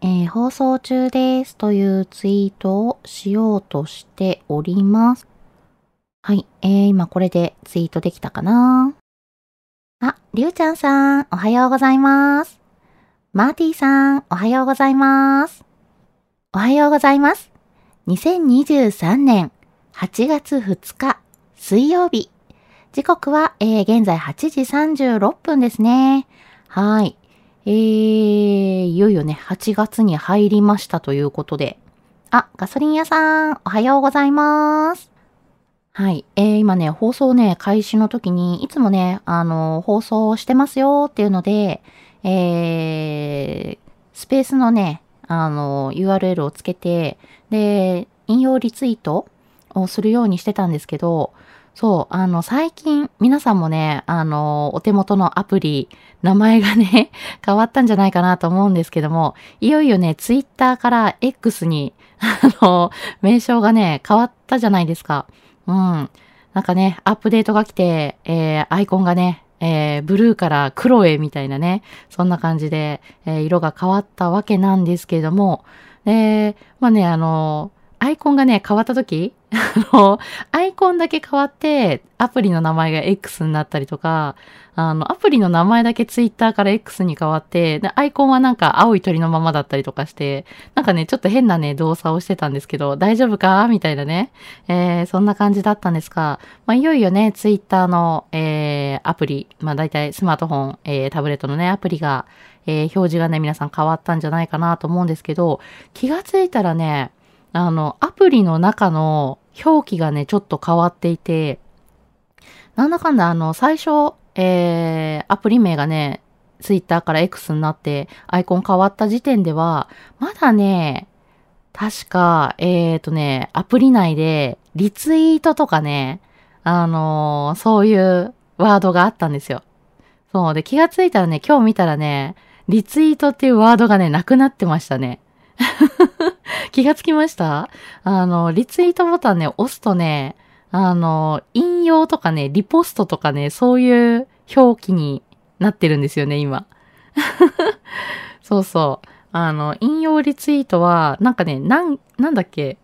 えー放送中ですというツイートをしようとしております。はい、えー、今これでツイートできたかな？あ、りゅうちゃんさん、おはようございます。マーティさん、おはようございます。おはようございます。2023年8月2日水曜日。時刻は、えー、現在8時36分ですね。はい。えー、いよいよね、8月に入りましたということで。あ、ガソリン屋さん、おはようございます。はい。えー、今ね、放送ね、開始の時に、いつもね、あの、放送してますよっていうので、えー、スペースのね、あの、URL をつけて、で、引用リツイートをするようにしてたんですけど、そう、あの、最近、皆さんもね、あの、お手元のアプリ、名前がね、変わったんじゃないかなと思うんですけども、いよいよね、ツイッターから X に、あの、名称がね、変わったじゃないですか。うん。なんかね、アップデートが来て、えー、アイコンがね、えー、ブルーから黒へみたいなね、そんな感じで、えー色が変わったわけなんですけれども、え、まあね、あの、アイコンがね、変わった時あの、アイコンだけ変わって、アプリの名前が X になったりとか、あの、アプリの名前だけ Twitter から X に変わって、でアイコンはなんか青い鳥のままだったりとかして、なんかね、ちょっと変なね、動作をしてたんですけど、大丈夫か？みたいなね、えー、そんな感じだったんですが、まあ、いよいよね、Twitter の、えー、アプリ、まあ、大体スマートフォン、えー、タブレットのね、アプリが、えー、表示がね、皆さん変わったんじゃないかなと思うんですけど、気がついたらね、あの、アプリの中の表記がね、ちょっと変わっていて、なんだかんだあの、最初、えー、アプリ名がね、ツイッターから X になって、アイコン変わった時点では、まだね、確か、えーとね、アプリ内で、リツイートとかね、あのーそういうワードがあったんですよ。そう。で、気がついたらね、今日見たらね、リツイートっていうワードがね、なくなってましたね。気がつきました？あの、リツイートボタンね、押すとね、あの、引用とかね、リポストとかね、そういう表記になってるんですよね、今。そうそう。あの、引用リツイートは、なんかね、なん、なんだっけ、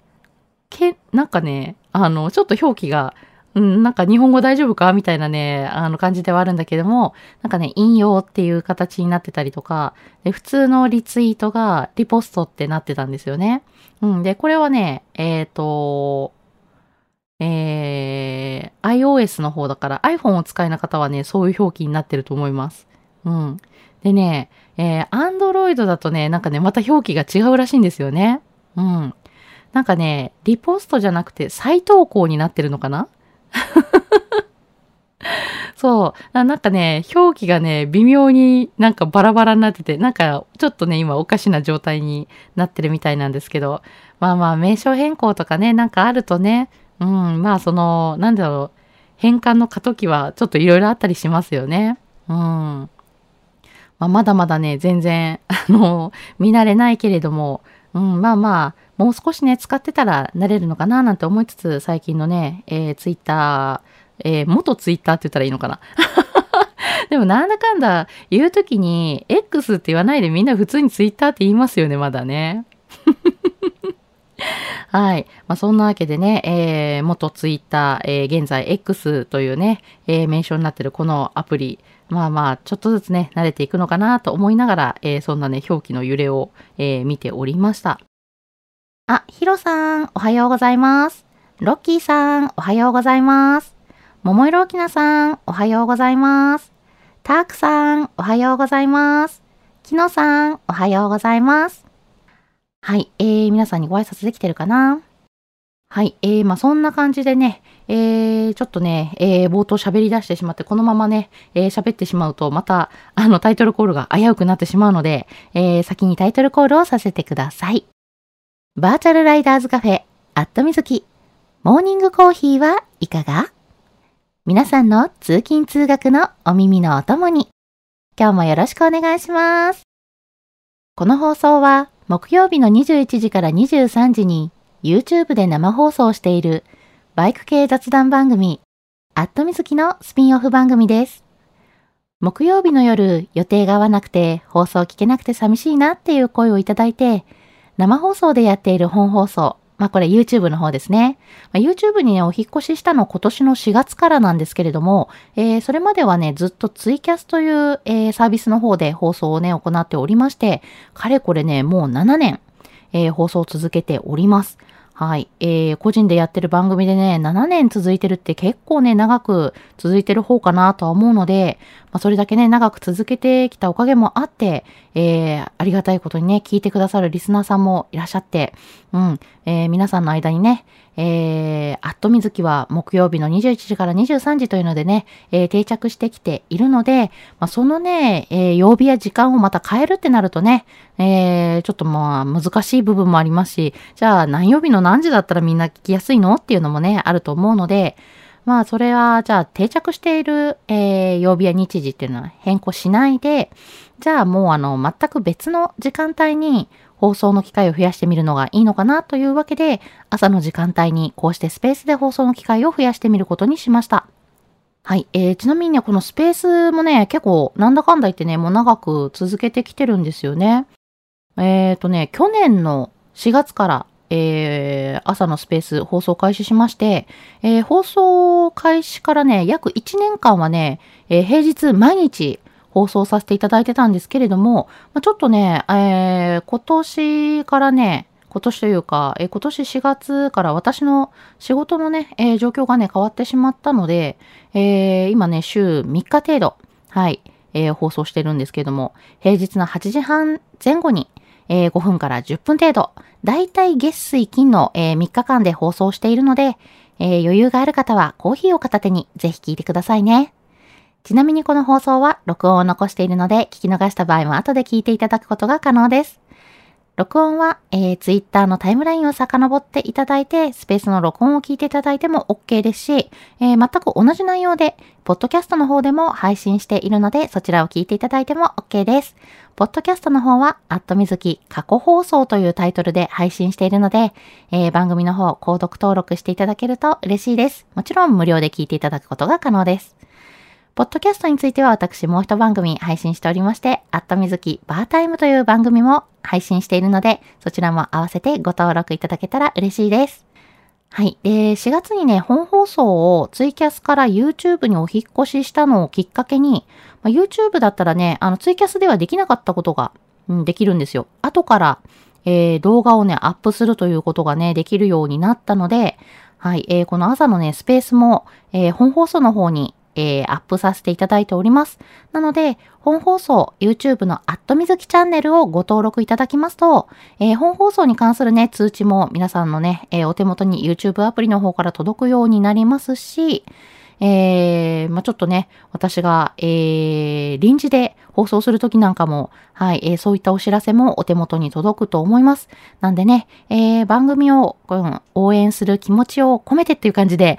け、なんかね、あの、ちょっと表記が、うん、なんか日本語大丈夫かみたいなね、あの感じではあるんだけども、なんかね、引用っていう形になってたりとか、で普通のリツイートがリポストってなってたんですよね。うん、で、これはね、えっ、と、えー、iOS の方だから iPhone を使いの方はね、そういう表記になってると思います。うん。でね、えー、Android だとね、なんかね、また表記が違うらしいんですよね。うん。なんかね、リポストじゃなくて再投稿になってるのかな？そう。なんかね、表記がね、微妙になんかバラバラになってて、なんかちょっとね、今おかしな状態になってるみたいなんですけど、まあまあ、名称変更とかね、なんかあるとね、うん、まあその、なんだろう、変換の過渡期はちょっといろいろあったりしますよね。うん。まあ、まだまだね、全然、あの、見慣れないけれども、うん、まあまあ、もう少しね、使ってたら慣れるのかななんて思いつつ、最近のね、えー、ツイッター、えー、元ツイッターって言ったらいいのかな でもなんだかんだ言うときに X って言わないでみんな普通にツイッターって言いますよね、まだね。はい。まあ、そんなわけでね、えー、元ツイッター、えー、現在 X というね、えー、名称になってるこのアプリ、まあまあ、ちょっとずつね、慣れていくのかなと思いながら、えー、そんなね、表記の揺れを、えー、見ておりました。あ、ヒロさん、おはようございます。ロッキーさん、おはようございます。桃色きなさん、おはようございます。タークさん、おはようございます。キノさん、おはようございます。はい、えー、皆さんにご挨拶できてるかな？はい、えー、まあそんな感じでね、えー、ちょっとね、えー、冒頭喋り出してしまって、このままね、えー、喋ってしまうと、また、あの、タイトルコールが危うくなってしまうので、えー、先にタイトルコールをさせてください。バーチャルライダーズカフェ、アットみずき、モーニングコーヒーはいかが？皆さんの通勤通学のお耳のお供に、今日もよろしくお願いします。この放送は、木曜日の21時から23時に YouTube で生放送しているバイク系雑談番組、アットみずきのスピンオフ番組です。木曜日の夜予定が合わなくて放送聞けなくて寂しいなっていう声をいただいて、生放送でやっている本放送、まあこれ YouTube の方ですね。まあ、YouTube にね、お引越ししたの今年の4月からなんですけれども、えー、それまではね、ずっとツイキャスという、えー、サービスの方で放送をね、行っておりまして、かれこれね、もう7年、えー、放送を続けております。はい。えー、個人でやってる番組でね、7年続いてるって結構ね、長く続いてる方かなとは思うので、まあ、それだけね、長く続けてきたおかげもあって、えー、ありがたいことにね、聞いてくださるリスナーさんもいらっしゃって、うん、えー、皆さんの間にね、えー、アットみずきは木曜日の21時から23時というのでね、えー、定着してきているので、まあ、そのね、えー、曜日や時間をまた変えるってなるとね、えー、ちょっとまあ難しい部分もありますし、じゃあ何曜日の何時だったらみんな聞きやすいの？っていうのもね、あると思うので、まあそれはじゃあ定着している、えー、曜日や日時っていうのは変更しないで、じゃあもうあの全く別の時間帯に放送の機会を増やしてみるのがいいのかなというわけで、朝の時間帯にこうしてスペースで放送の機会を増やしてみることにしました。はい。えー、ちなみにね、このスペースもね、結構なんだかんだ言ってね、もう長く続けてきてるんですよね。えっ、ー、とね、去年の4月から、えー、朝のスペース放送開始しまして、えー、放送開始からね、約1年間はね、えー、平日毎日放送させていただいてたんですけれども、まあ、ちょっとね、えー、今年からね、今年というか、えー、今年4月から私の仕事のね、えー、状況がね、変わってしまったので、えー、今ね、週3日程度、はい、えー、放送してるんですけれども、平日の8時半前後に、えー、5分から10分程度、だいたい月水金の、えー、3日間で放送しているので、えー、余裕がある方はコーヒーを片手にぜひ聞いてくださいね。ちなみにこの放送は録音を残しているので、聞き逃した場合も後で聞いていただくことが可能です。録音は、えー、Twitter のタイムラインを遡っていただいて、スペースの録音を聞いていただいても OK ですし、えー、全く同じ内容で、ポッドキャストの方でも配信しているので、そちらを聞いていただいても OK です。ポッドキャストの方は、アットみずき過去放送というタイトルで配信しているので、えー、番組の方、購読登録していただけると嬉しいです。もちろん無料で聞いていただくことが可能です。ポッドキャストについては私もう一番組配信しておりまして、アットみずきバータイムという番組も配信しているので、そちらも合わせてご登録いただけたら嬉しいです。はい。で、4月にね、本放送をツイキャスから YouTube にお引越ししたのをきっかけに、まあ、YouTube だったらね、あのツイキャスではできなかったことが、うん、できるんですよ。後から、えー、動画をね、アップするということがね、できるようになったので、はい。えー、この朝のね、スペースも、えー、本放送の方にえー、アップさせていただいております。なので、本放送、YouTube のアットみずきチャンネルをご登録いただきますと、えー、本放送に関するね、通知も皆さんのね、えー、お手元に YouTube アプリの方から届くようになりますし、えー、まあ、ちょっとね、私が、えー、臨時で放送するときなんかも、はい、えー、そういったお知らせもお手元に届くと思います。なんでね、えー、番組を、うん、応援する気持ちを込めてっていう感じで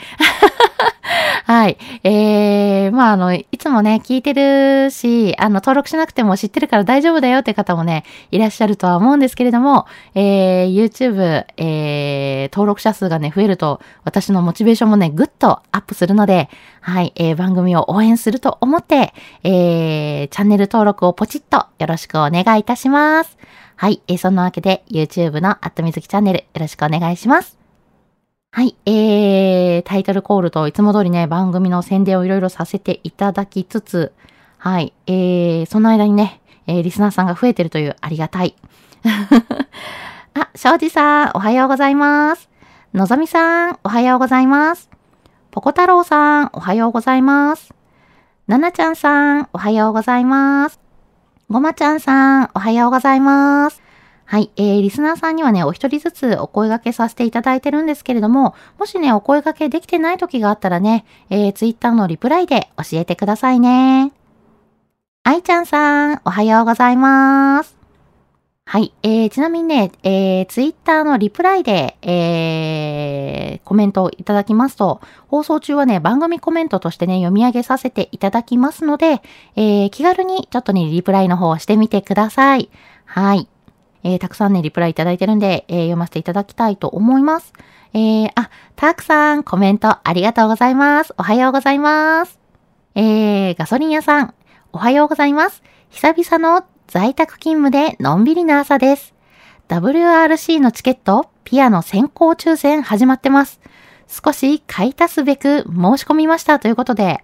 はい。えー、まあ、あの、いつもね、聞いてるし、あの、登録しなくても知ってるから大丈夫だよって方もね、いらっしゃるとは思うんですけれども、えー、YouTube、えー、登録者数がね、増えると、私のモチベーションもね、ぐっとアップするので、はい、えー、番組を応援すると思って、えー、チャンネル登録をポチッとよろしくお願いいたします。はい、えー、そんなわけで、YouTube のアットみずきチャンネル、よろしくお願いします。はい、えー、タイトルコールといつも通りね、番組の宣伝をいろいろさせていただきつつ、はい、えー、その間にね、えー、リスナーさんが増えてるというありがたい。あ、庄司さん、おはようございます。のぞみさん、おはようございます。ぽこ太郎さん、おはようございます。ななちゃんさん、おはようございます。ごまちゃんさん、おはようございます。はい。えー、リスナーさんにはね、お一人ずつお声掛けさせていただいてるんですけれども、もしね、お声掛けできてない時があったらね、えー、ツイッターのリプライで教えてくださいね。あいちゃんさん、おはようございます。はい。えー、ちなみにね、えー、ツイッターのリプライで、えー、コメントをいただきますと、放送中はね、番組コメントとしてね、読み上げさせていただきますので、えー、気軽にちょっとね、リプライの方をしてみてください。はい。えー、たくさんね、リプライいただいてるんで、えー、読ませていただきたいと思います。えー、あ、たくさんコメントありがとうございます。おはようございます。えー、ガソリン屋さん、おはようございます。久々の在宅勤務でのんびりな朝です。WRC のチケット、ピアノ先行抽選始まってます。少し買い足すべく申し込みましたということで、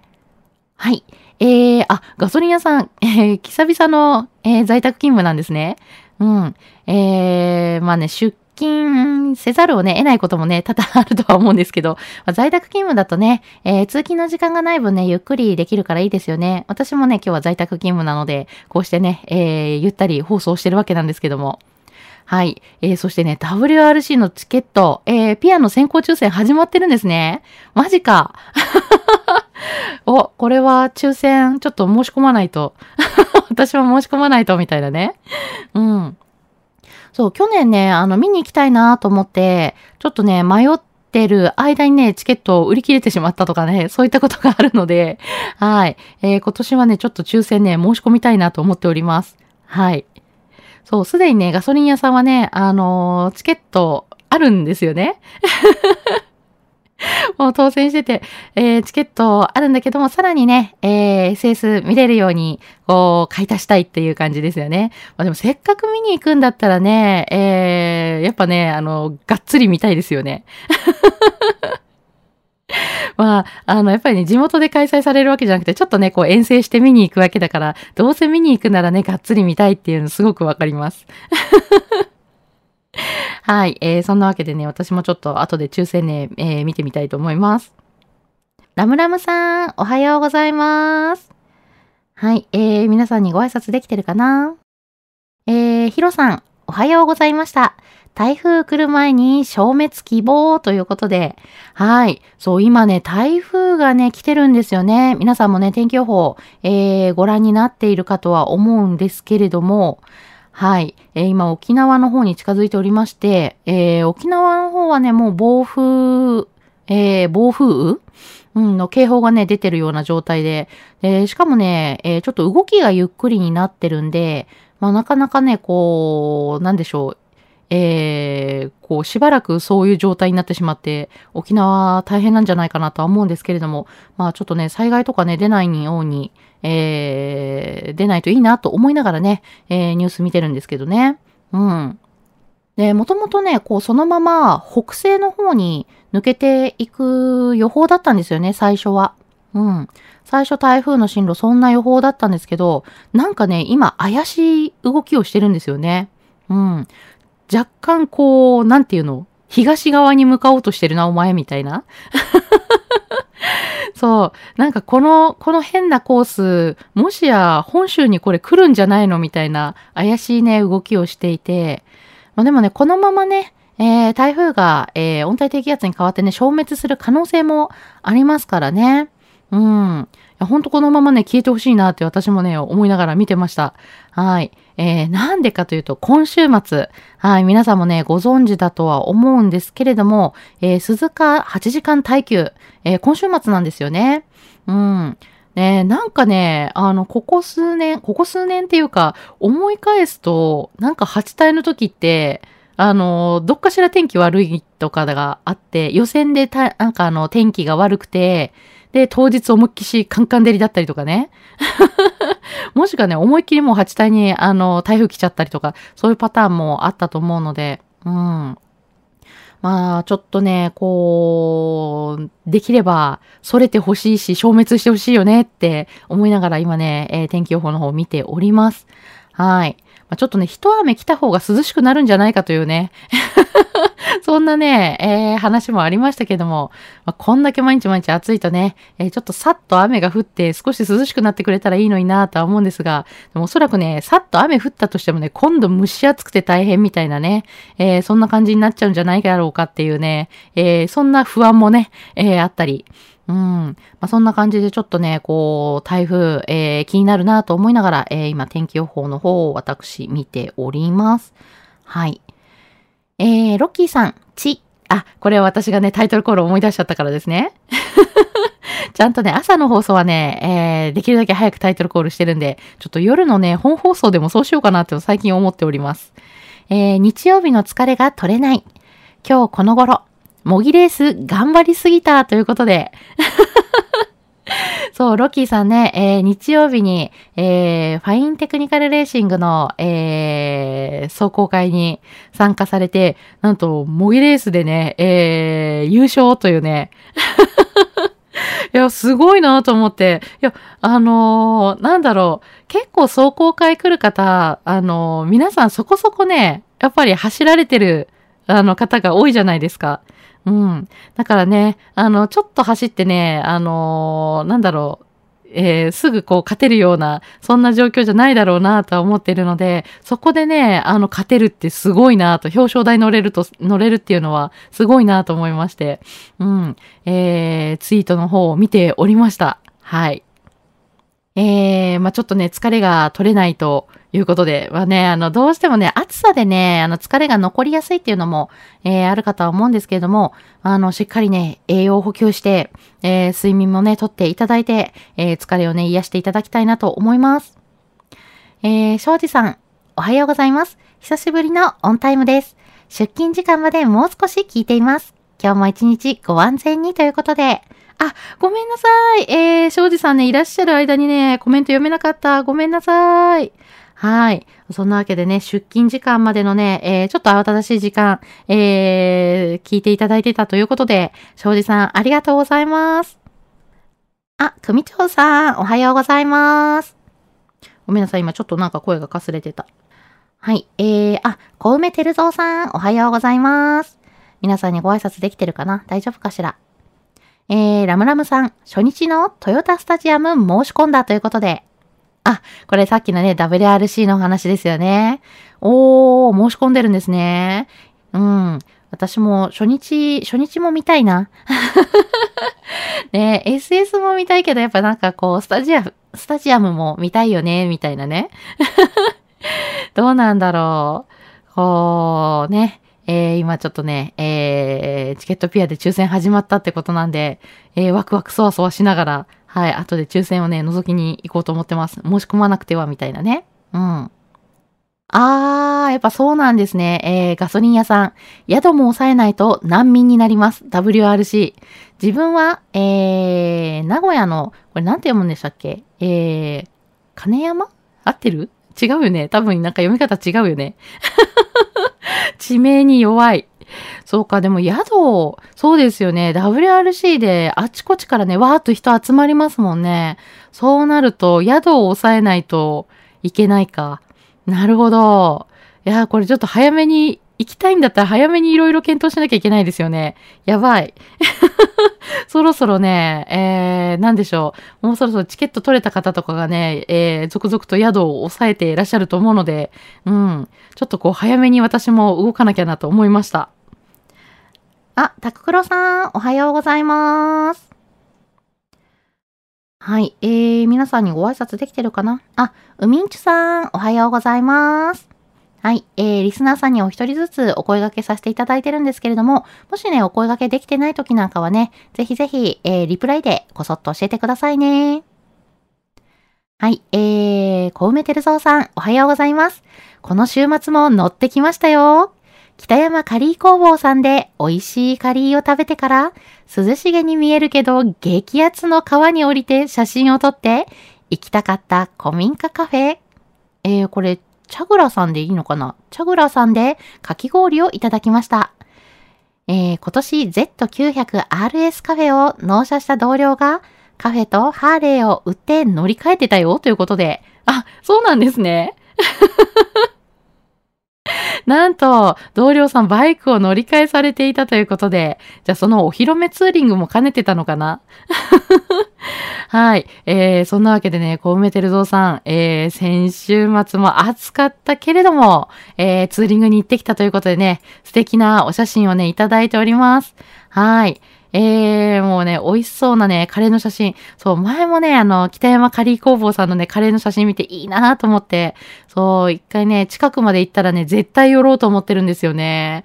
はい。えー、あ、ガソリン屋さん、えー、久々の、えー、在宅勤務なんですね。うん。えー、まあね、出勤せざるをね、得ないこともね、多々あるとは思うんですけど、まあ、在宅勤務だとね、えー、通勤の時間がない分ね、ゆっくりできるからいいですよね。私もね、今日は在宅勤務なので、こうしてね、えー、ゆったり放送してるわけなんですけども。はい。えー、そしてね、WRC のチケット、えー、ピアノ先行抽選始まってるんですね。マジか。お、これは抽選、ちょっと申し込まないと。私も申し込まないと、みたいなね。うん。そう、去年ね、あの、見に行きたいなと思って、ちょっとね、迷ってる間にね、チケットを売り切れてしまったとかね、そういったことがあるので、はい。えー、今年はね、ちょっと抽選ね、申し込みたいなと思っております。はい。そう、すでにね、ガソリン屋さんはね、あのー、チケットあるんですよね。もう当選してて、えー、チケットあるんだけども、さらにね、えー、SS 見れるように、こう、買い足したいっていう感じですよね。まあでもせっかく見に行くんだったらね、えー、やっぱね、あの、がっつり見たいですよね。まあ、あの、やっぱりね、地元で開催されるわけじゃなくて、ちょっとね、こう遠征して見に行くわけだから、どうせ見に行くならね、がっつり見たいっていうのすごくわかります。はい。えー、そんなわけでね、私もちょっと後で抽選ね、えー、見てみたいと思います。ラムラムさん、おはようございます。はい。えー、皆さんにご挨拶できてるかな？えー、ヒロさん、おはようございました。台風来る前に消滅希望ということで、はい。そう、今ね、台風がね、来てるんですよね。皆さんもね、天気予報、えー、ご覧になっているかとは思うんですけれども、はい。えー、今、沖縄の方に近づいておりまして、えー、沖縄の方はね、もう暴風、えー、暴風雨？うん、の警報がね、出てるような状態で、で、しかもね、え、ちょっと動きがゆっくりになってるんで、まあ、なかなかね、こう、なんでしょう、えー、こう、しばらくそういう状態になってしまって、沖縄大変なんじゃないかなとは思うんですけれども、まあちょっとね、災害とかね、出ないように、えー、出ないといいなと思いながらね、えー、ニュース見てるんですけどね。うん。で、もともとね、こう、そのまま北西の方に抜けていく予報だったんですよね、最初は。うん。最初台風の進路そんな予報だったんですけど、なんかね、今怪しい動きをしてるんですよね。うん。若干こう、なんていうの？東側に向かおうとしてるな、お前、みたいな。そう。なんかこの、この変なコース、もしや本州にこれ来るんじゃないのみたいな怪しいね、動きをしていて。まあでもね、このままね、えー、台風が、えー、温帯低気圧に変わってね、消滅する可能性もありますからね。うん。ほんとこのままね、消えてほしいなって私もね、思いながら見てました。はい。えー、なんでかというと、今週末、はい、皆さんもね、ご存知だとは思うんですけれども、えー、鈴鹿8時間耐久、えー、今週末なんですよね。うん。ねなんかね、あの、ここ数年、ここ数年っていうか、思い返すと、なんか8体の時って、あの、どっかしら天気悪いとかがあって、予選でた、なんかあの、天気が悪くて、で、当日思いっきしカンカン照りだったりとかね。もしくはね、思いっきりもう8体に、あの、台風来ちゃったりとか、そういうパターンもあったと思うので、うん。まあ、ちょっとね、こう、できれば、それてほしいし、消滅してほしいよねって思いながら今ね、えー、天気予報の方を見ております。はい。まあ、ちょっとね、一雨来た方が涼しくなるんじゃないかというね。そんなね、えー、話もありましたけども、まあ、こんだけ毎日毎日暑いとね、えー、ちょっとさっと雨が降って少し涼しくなってくれたらいいのになとは思うんですが、でもおそらくね、さっと雨降ったとしてもね、今度蒸し暑くて大変みたいなね、えー、そんな感じになっちゃうんじゃないだろうかっていうね、えそんな不安もね、えあったり、うん。まあ、そんな感じでちょっとね、こう、台風、えー、気になるなと思いながら、えー、今、天気予報の方を私見ております。はい。えー、ロッキーさん、ち。あ、これは私がね、タイトルコール思い出しちゃったからですね。ちゃんとね、朝の放送はね、えー、できるだけ早くタイトルコールしてるんで、ちょっと夜のね、本放送でもそうしようかなって最近思っております。えー、日曜日の疲れが取れない。今日この頃、模擬レース頑張りすぎたということで。そう、ロッキーさんね、えー、日曜日に、えー、ファインテクニカルレーシングの、えー、走行会に参加されて、なんと、模擬レースでね、えー、優勝というね。いや、すごいなと思って。いや、あのー、なんだろう。結構走行会来る方、あのー、皆さんそこそこね、やっぱり走られてる、あの方が多いじゃないですか。うん。だからね、あの、ちょっと走ってね、あのー、なんだろう、えー、すぐこう勝てるような、そんな状況じゃないだろうなとは思ってるので、そこでね、あの、勝てるってすごいなと、表彰台乗れると、乗れるっていうのはすごいなと思いまして、うん、えー、ツイートの方を見ておりました。はい。えー、まあ、ちょっとね、疲れが取れないと、いうことで、はね、あの、どうしてもね、暑さでね、あの、疲れが残りやすいっていうのも、えー、あるかとは思うんですけれども、あの、しっかりね、栄養補給して、えー、睡眠もね、とっていただいて、えー、疲れをね、癒していただきたいなと思います。えー、庄司さん、おはようございます。久しぶりのオンタイムです。出勤時間までもう少し聞いています。今日も一日ご安全にということで、あ、ごめんなさい。えー、庄司さんね、いらっしゃる間にね、コメント読めなかった。ごめんなさい。はい。そんなわけでね、出勤時間までのね、えー、ちょっと慌ただしい時間、えー、聞いていただいてたということで、庄司さん、ありがとうございます。あ、組長さん、おはようございます。ごめんなさい、今ちょっとなんか声がかすれてた。はい。えー、あ、小梅照蔵さん、おはようございます。皆さんにご挨拶できてるかな？大丈夫かしら？えー、ラムラムさん、初日のトヨタスタジアム申し込んだということで、あ、これさっきのね、WRC の話ですよね。おー、申し込んでるんですね。うん。私も初日、初日も見たいな。ね SS も見たいけど、やっぱなんかこう、スタジアム、スタジアムも見たいよね、みたいなね。どうなんだろう。こう、ね。えー、今ちょっとね、えー、チケットピアで抽選始まったってことなんで、えー、ワクワクそわそわしながら、はい、後で抽選をね、覗きに行こうと思ってます。申し込まなくては、みたいなね。うん。あー、やっぱそうなんですね。えー、ガソリン屋さん。宿も抑えないと難民になります。WRC。自分は、えー、名古屋の、これなんて読むんでしたっけ？えー、金山？合ってる？違うよね。多分なんか読み方違うよね。地名に弱い。そうか、でも宿、そうですよね。WRC であちこちからね、わーっと人集まりますもんね。そうなると、宿を抑えないといけないか。なるほど。いや、これちょっと早めに行きたいんだったら早めにいろいろ検討しなきゃいけないですよね。やばい。そろそろね、えー、なんでしょう。もうそろそろチケット取れた方とかがね、えー、続々と宿を抑えていらっしゃると思うので、うん。ちょっとこう早めに私も動かなきゃなと思いました。あ、タククロさん、おはようございます。はい。えー、皆さんにご挨拶できてるかな？あ、うみんちゅさん、おはようございます。はい。えー、リスナーさんにお一人ずつお声掛けさせていただいてるんですけれども、もしね、お声掛けできてない時なんかはね、ぜひぜひ、えー、リプライでこそっと教えてくださいね。はい。えー、小梅照蔵さん、おはようございます。この週末も乗ってきましたよ。北山カリー工房さんで美味しいカリーを食べてから、涼しげに見えるけど激アツの川に降りて写真を撮って行きたかった古民家カフェ。えー、これ、チャグラさんでいいのかな？チャグラさんでかき氷をいただきました。えー、今年 Z900RS カフェを納車した同僚がカフェとハーレーを売って乗り換えてたよということで。あ、そうなんですね。なんと、同僚さんバイクを乗り換えされていたということで、じゃあそのお披露目ツーリングも兼ねてたのかな？はい。えー、そんなわけでね、小梅照蔵さん、えー、先週末も暑かったけれども、えー、ツーリングに行ってきたということでね、素敵なお写真をね、いただいております。はい。えー、もうね、美味しそうなね、カレーの写真。そう、前もね、あの、北山カリー工房さんのね、カレーの写真見ていいなと思って、そう、一回ね、近くまで行ったらね、絶対寄ろうと思ってるんですよね。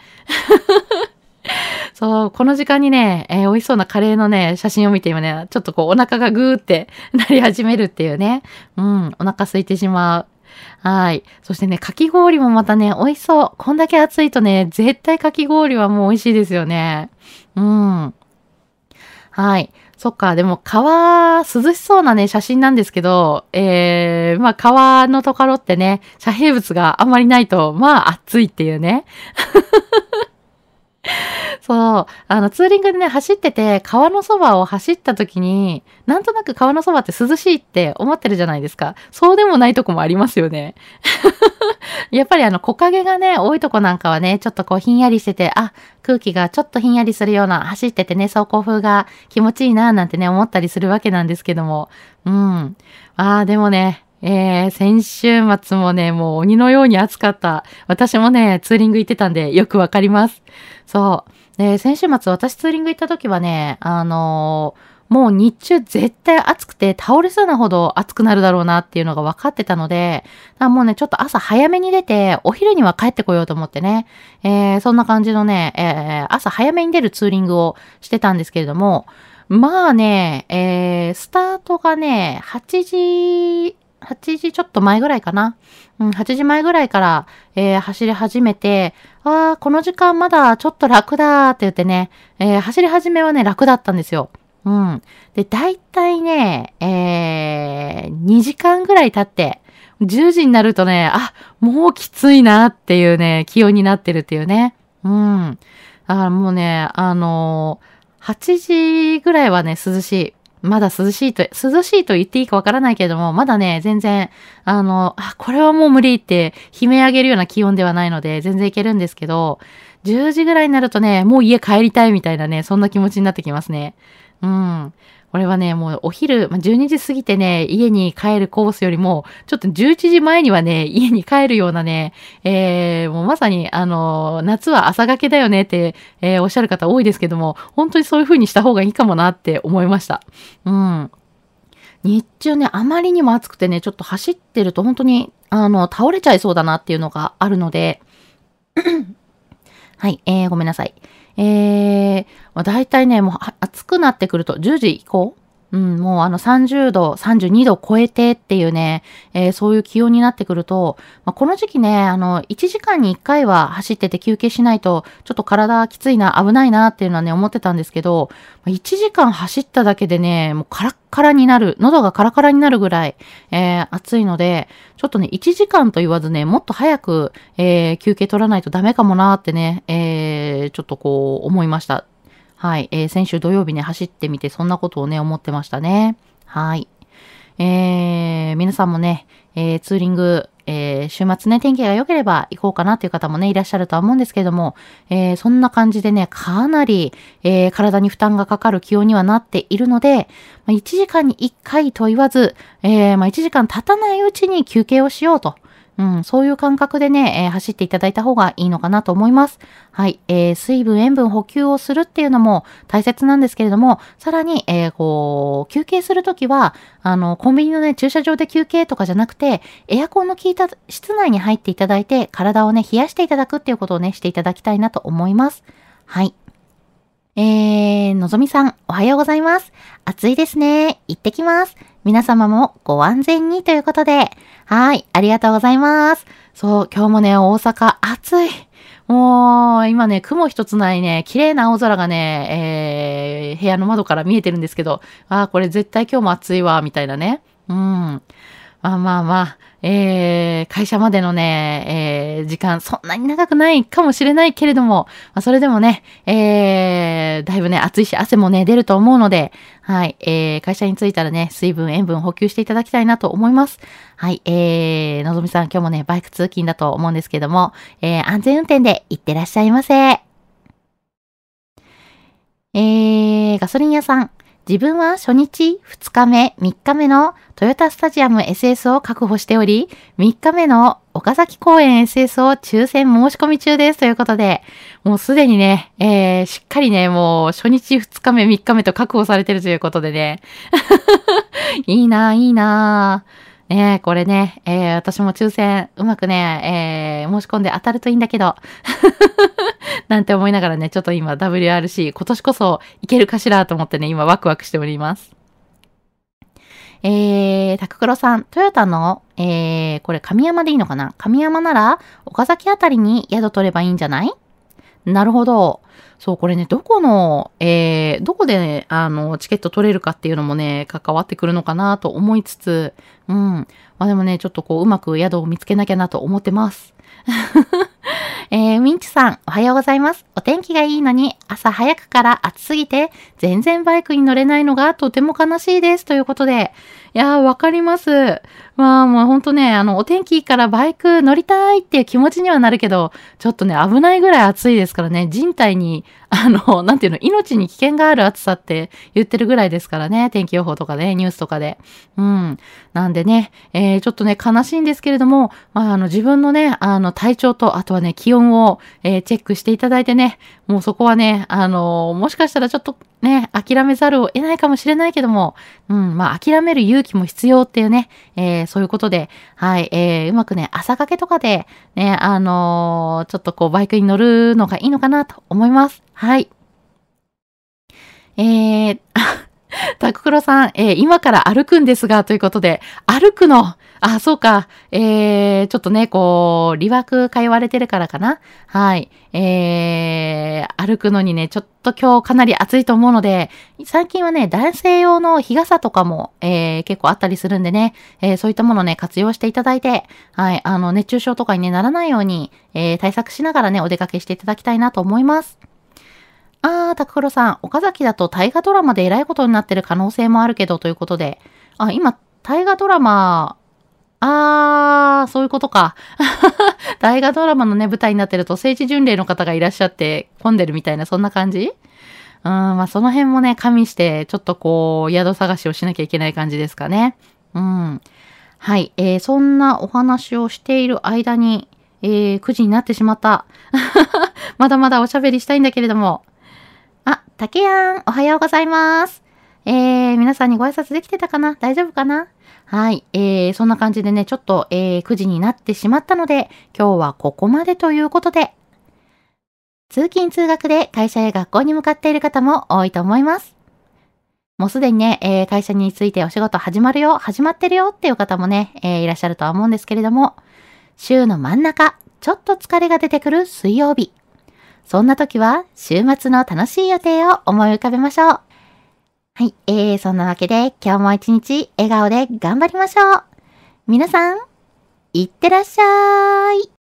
そう、この時間にね、えー、美味しそうなカレーのね、写真を見て今ね、ちょっとこうお腹がぐーって なり始めるっていうね。うん、お腹空いてしまう。はい。そしてね、かき氷もまたね、美味しそう。こんだけ暑いとね、絶対かき氷はもう美味しいですよね。うん。はい。そっか、でも川、涼しそうなね、写真なんですけど、えー、まあ川のところってね、遮蔽物があんまりないと、まあ暑いっていうね。そう。あの、ツーリングでね、走ってて、川のそばを走った時に、なんとなく川のそばって涼しいって思ってるじゃないですか。そうでもないとこもありますよね。やっぱりあの、木陰がね、多いとこなんかはね、ちょっとこうひんやりしてて、あ、空気がちょっとひんやりするような、走っててね、走行風が気持ちいいな、なんてね、思ったりするわけなんですけども。うん。ああ、でもね、えー、先週末もね、もう鬼のように暑かった。私もね、ツーリング行ってたんでよくわかります。そう。で、先週末私ツーリング行った時はね、あのーもう日中絶対暑くて倒れそうなほど暑くなるだろうなっていうのが分かってたので、もうね、ちょっと朝早めに出て、お昼には帰ってこようと思ってね、えー、そんな感じのね、えー、朝早めに出るツーリングをしてたんですけれども、まあね、えー、スタートがね、8時、8時ちょっと前ぐらいかな。うん、8時前ぐらいから、えー、走り始めて、ああ、この時間まだちょっと楽だって言ってね、えー、走り始めはね、楽だったんですよ。うん。で、だいたいね、えー、2時間ぐらい経って、10時になるとね、あ、もうきついなっていうね、気温になってるっていうね。うん。だからもうね、あのー、8時ぐらいはね、涼しい。まだ涼しいと、涼しいと言っていいかわからないけれども、まだね、全然、あの、あ、これはもう無理って悲鳴上げるような気温ではないので、全然いけるんですけど、10時ぐらいになるとね、もう家帰りたいみたいなね、そんな気持ちになってきますね。うん。これはね、もうお昼、ま12時過ぎてね、家に帰るコースよりも、ちょっと11時前にはね、家に帰るようなね、えー、もうまさに、あの、夏は朝がけだよねって、えー、おっしゃる方多いですけども、本当にそういう風にした方がいいかもなって思いました。うん。日中ね、あまりにも暑くてね、ちょっと走ってると本当に、あの、倒れちゃいそうだなっていうのがあるので、はい、えー、ごめんなさい。えー、まあ、大体ね、もう暑くなってくると、10時以降うん、もうあの30度、32度超えてっていうね、えー、そういう気温になってくると、まあ、この時期ね、あの、1時間に1回は走ってて休憩しないと、ちょっと体きついな、危ないなっていうのはね、思ってたんですけど、まあ、1時間走っただけでね、もうカラッカラになる、喉がカラカラになるぐらい、えー、暑いので、ちょっとね、1時間と言わずね、もっと早く、えー、休憩取らないとダメかもなってね、えー、ちょっとこう、思いました。はい。えー、先週土曜日ね、走ってみて、そんなことをね、思ってましたね。はい。えー、皆さんもね、えー、ツーリング、えー、週末ね、天気が良ければ行こうかなっていう方もね、いらっしゃるとは思うんですけれども、えー、そんな感じでね、かなり、えー、体に負担がかかる気温にはなっているので、まあ、1時間に1回と言わず、え、まあ、1時間経たないうちに休憩をしようと。うん、そういう感覚でね、えー、走っていただいた方がいいのかなと思います。はい、えー、水分、塩分補給をするっていうのも大切なんですけれども、さらに、えー、こう、休憩するときは、あの、コンビニのね、駐車場で休憩とかじゃなくて、エアコンの効いた室内に入っていただいて、体をね、冷やしていただくっていうことをね、していただきたいなと思います。はい。えー、のぞみさん、おはようございます。暑いですね。行ってきます。皆様もご安全にということで、はい、ありがとうございます。そう、今日もね、大阪暑い。もう、今ね、雲一つないね、綺麗な青空がね、えー、部屋の窓から見えてるんですけど、ああ、これ絶対今日も暑いわ、みたいなね。うん。まあまあまあ、えー、会社までのね、えー、時間、そんなに長くないかもしれないけれども、まあ、それでもね、えー、だいぶね、暑いし、汗もね、出ると思うので、はい、えー、会社に着いたらね、水分、塩分補給していただきたいなと思います。はい、えー、のぞみさん、今日もね、バイク通勤だと思うんですけども、えー、安全運転で行ってらっしゃいませ。えー、ガソリン屋さん、自分は初日、2日目、3日目のトヨタスタジアム SS を確保しており、3日目の岡崎公園 SS を抽選申し込み中ですということで、もうすでにね、えー、しっかりね、もう初日、2日目、3日目と確保されてるということでね。いいなぁ、いいなぁ。ねえこれね、えー、私も抽選うまくね、えー、申し込んで当たるといいんだけど、なんて思いながらね、ちょっと今 WRC 今年こそいけるかしらと思ってね、今ワクワクしております。えー、タククロさん、トヨタの、えー、これ神山でいいのかな？神山なら岡崎あたりに宿取ればいいんじゃない？なるほど。そう、これね、どこの、えー、どこでね、あの、チケット取れるかっていうのもね、関わってくるのかなと思いつつ、うん。まあでもね、ちょっとこう、うまく宿を見つけなきゃなと思ってます。えー、ミンチさん、おはようございます。お天気がいいのに、朝早くから暑すぎて、全然バイクに乗れないのがとても悲しいです。ということで、いやー、わかります。まあもうほんとね、あの、お天気いいからバイク乗りたいっていう気持ちにはなるけど、ちょっとね、危ないぐらい暑いですからね、人体に、あの、なんていうの、命に危険がある暑さって言ってるぐらいですからね、天気予報とかね、ニュースとかで。うん。なんでね、えー、ちょっとね、悲しいんですけれども、まあ、あの、自分のね、あの、体調と、あとはね、気温を、えー、チェックしていただいてね、もうそこはね、あの、もしかしたらちょっとね、諦めざるを得ないかもしれないけども、うん、まあ、諦める勇気も必要っていうね、えー、そういうことで、はい、えー、うまくね、朝掛けとかで、ね、あのー、ちょっとこう、バイクに乗るのがいいのかなと思います。はい。えー、タククロさん、えー、今から歩くんですが、ということで、歩くの、あ、そうか。えー、ちょっとね、こう、リワーク通われてるからかな。はい。えー、歩くのにね、ちょっと今日かなり暑いと思うので、最近はね、男性用の日傘とかも、えー、結構あったりするんでね、えー、そういったものね、活用していただいて、はい、あの、熱中症とかに、ね、ならないように、えー、対策しながらね、お出かけしていただきたいなと思います。あー、タククロさん、岡崎だと大河ドラマで偉いことになってる可能性もあるけど、ということで、あ、今、大河ドラマ、あー、そういうことか。大河ドラマのね、舞台になってると聖地巡礼の方がいらっしゃって混んでるみたいな、そんな感じ？うん、まあその辺もね、加味して、ちょっとこう、宿探しをしなきゃいけない感じですかね。うん。はい、えー、そんなお話をしている間に、えー、9時になってしまった。まだまだおしゃべりしたいんだけれども。あ、竹やん、おはようございます。えー、皆さんにご挨拶できてたかな？大丈夫かな？はい。えー、そんな感じでね、ちょっと、えー、9時になってしまったので、今日はここまでということで、通勤通学で会社や学校に向かっている方も多いと思います。もうすでにね、えー、会社についてお仕事始まるよ、始まってるよっていう方もね、えー、いらっしゃるとは思うんですけれども、週の真ん中、ちょっと疲れが出てくる水曜日。そんな時は、週末の楽しい予定を思い浮かべましょう。はい。えー、そんなわけで、今日も一日笑顔で頑張りましょう。皆さん、いってらっしゃい。